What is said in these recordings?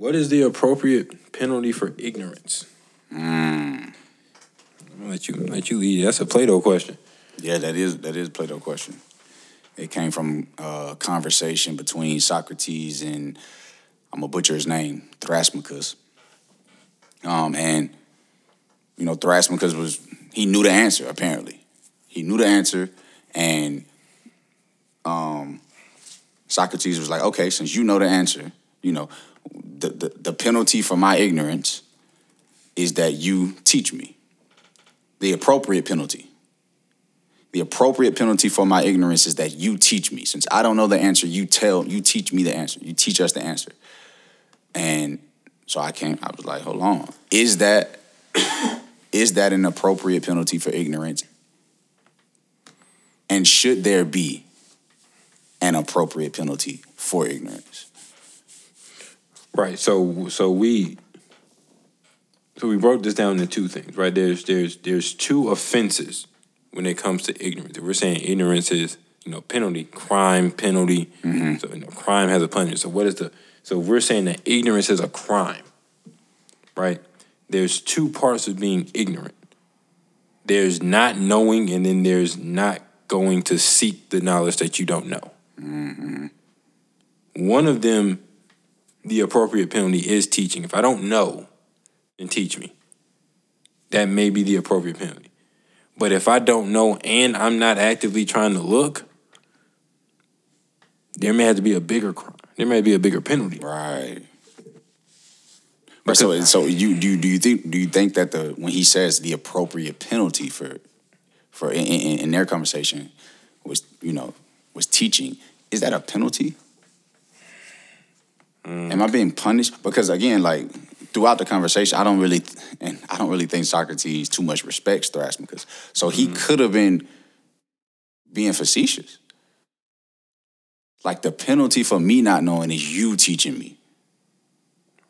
What is the appropriate penalty for ignorance? Mm. I'm gonna let you let you lead. That's a Plato question. Yeah, that is that is Plato question. It came from a conversation between Socrates and I'm gonna butcher his name, Thrasymachus. Um, and you know, Thrasymachus was he knew the answer apparently. He knew the answer, and um, Socrates was like, okay, since you know the answer, you know, the, the, the penalty for my ignorance is that you teach me. The appropriate penalty. The appropriate penalty for my ignorance is that you teach me. Since I don't know the answer, you tell, you teach me the answer. You teach us the answer. And so I came, I was like, hold on. Is that is that an appropriate penalty for ignorance? And should there be an appropriate penalty for ignorance? Right. So so we so we broke this down into two things, right? There's there's there's two offenses when it comes to ignorance. We're saying ignorance is, you know, penalty, crime, penalty. Mm-hmm. So you know, crime has a punishment. So what is the so we're saying that ignorance is a crime, right? There's two parts of being ignorant. There's not knowing, and then there's not going to seek the knowledge that you don't know. Mm-hmm. One of them, the appropriate penalty is teaching. If I don't know, then teach me. That may be the appropriate penalty. But if I don't know and I'm not actively trying to look, there may have to be a bigger crime. There may be a bigger penalty. Right. But so so you do do you think do you think that the when he says the appropriate penalty for for in, in, in their conversation was you know was teaching is that a penalty? Mm. Am I being punished? Because again, like throughout the conversation, I don't really and I don't really think Socrates too much respects Thrasymachus. So he mm-hmm. could have been being facetious. Like the penalty for me not knowing is you teaching me.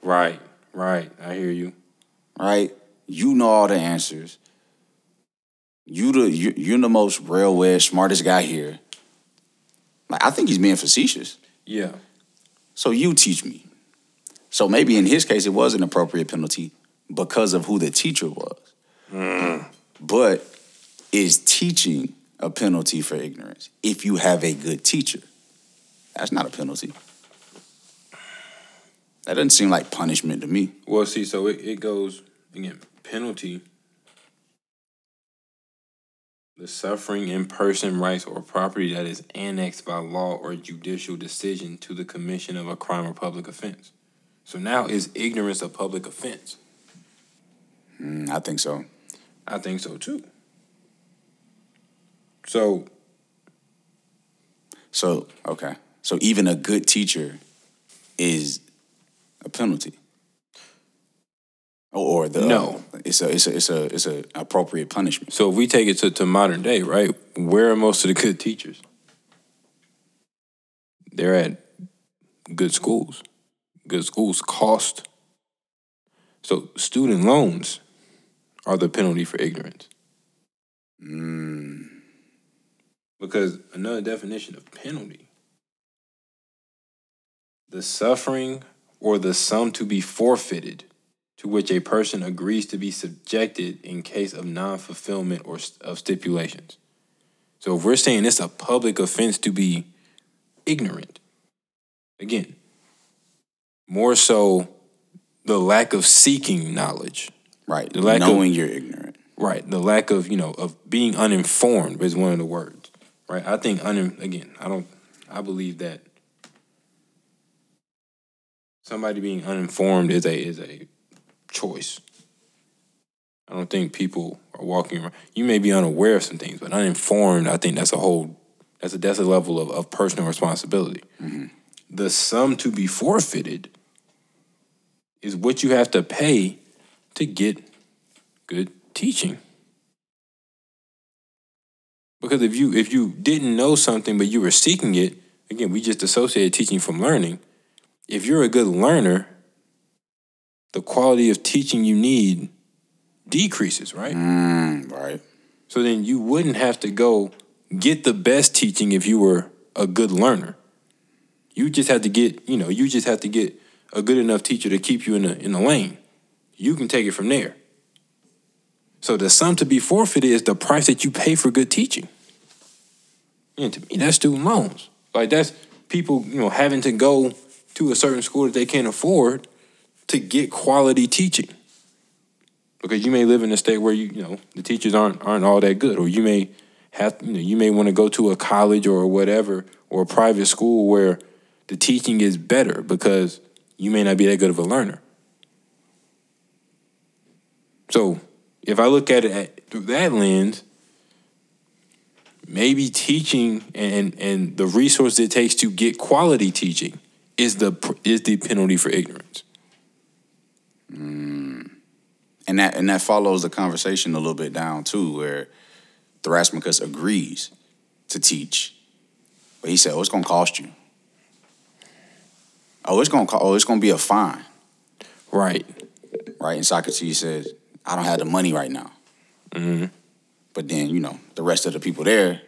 Right, right. I hear you. right? You know all the answers. You the you, you're the most railway smartest guy here. Like I think he's being facetious. Yeah. So you teach me. So maybe in his case it was an appropriate penalty because of who the teacher was. Mm. But is teaching a penalty for ignorance if you have a good teacher? That's not a penalty. That doesn't seem like punishment to me. Well, see, so it, it goes again, penalty. The suffering in person, rights, or property that is annexed by law or judicial decision to the commission of a crime or public offense. So now is ignorance a public offense? Mm, I think so. I think so too. So So okay. So even a good teacher is a penalty. Or, the No. it's a it's a it's a it's a appropriate punishment. so if we take it to, to modern day, right? Where are most of the good teachers? They're at good schools. Good schools cost. So student loans are the penalty for ignorance. Mm, Because another definition of penalty, the suffering or the sum to be forfeited to which a person agrees to be subjected in case of non-fulfillment or st- of stipulations. So if we're saying it's a public offense to be ignorant, again, more so the lack of seeking knowledge right. The lack of- Knowing you're ignorant. Right. The lack of, you know, of being uninformed is one of the words. Right. I think un again, I don't I believe that somebody being uninformed is a is a choice. I don't think people are walking around. You may be unaware of some things, but uninformed, I think that's a whole that's a that's a level of, of personal responsibility. Mm-hmm. The sum to be forfeited is what you have to pay to get good teaching. Because if you if you didn't know something but you were seeking it, again, we just associated teaching from learning. If you're a good learner, the quality of teaching you need decreases, right? Mm, right. So then you wouldn't have to go get the best teaching if you were a good learner. You just have to get, you know, you just have to get a good enough teacher to keep you in the in the lane. You can take it from there. So the sum to be forfeited is the price that you pay for good teaching. And to me, that's student loans. Like that's people, you know, having to go to a certain school that they can't afford to get quality teaching. Because you may live in a state where you, you know, the teachers aren't aren't all that good, or you may have, you know, you may want to go to a college or whatever, or a private school where the teaching is better because you may not be that good of a learner. So if I look at it at, through that lens, maybe teaching and and the resource it takes to get quality teaching is the is the penalty for ignorance. Mm. And that and that follows the conversation a little bit down too, where Thrasymachus agrees to teach, but he said, "Oh, it's going to cost you. Oh, it's going to oh, it's to be a fine." Right. Right. And Socrates says, "I don't have the money right now." Mm-hmm. But then you know the rest of the people there,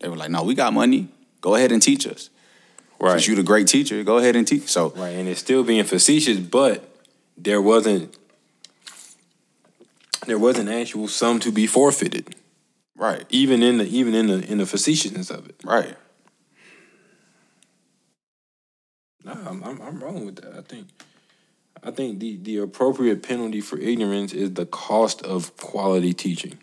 they were like, "No, we got money. Go ahead and teach us." Right. Since you're the great teacher, go ahead and teach. So right, and it's still being facetious, but there wasn't there was an actual sum to be forfeited. Right. Even in the even in the in the facetiousness of it. Right. No, I'm, I'm I'm wrong with that. I think I think the the appropriate penalty for ignorance is the cost of quality teaching.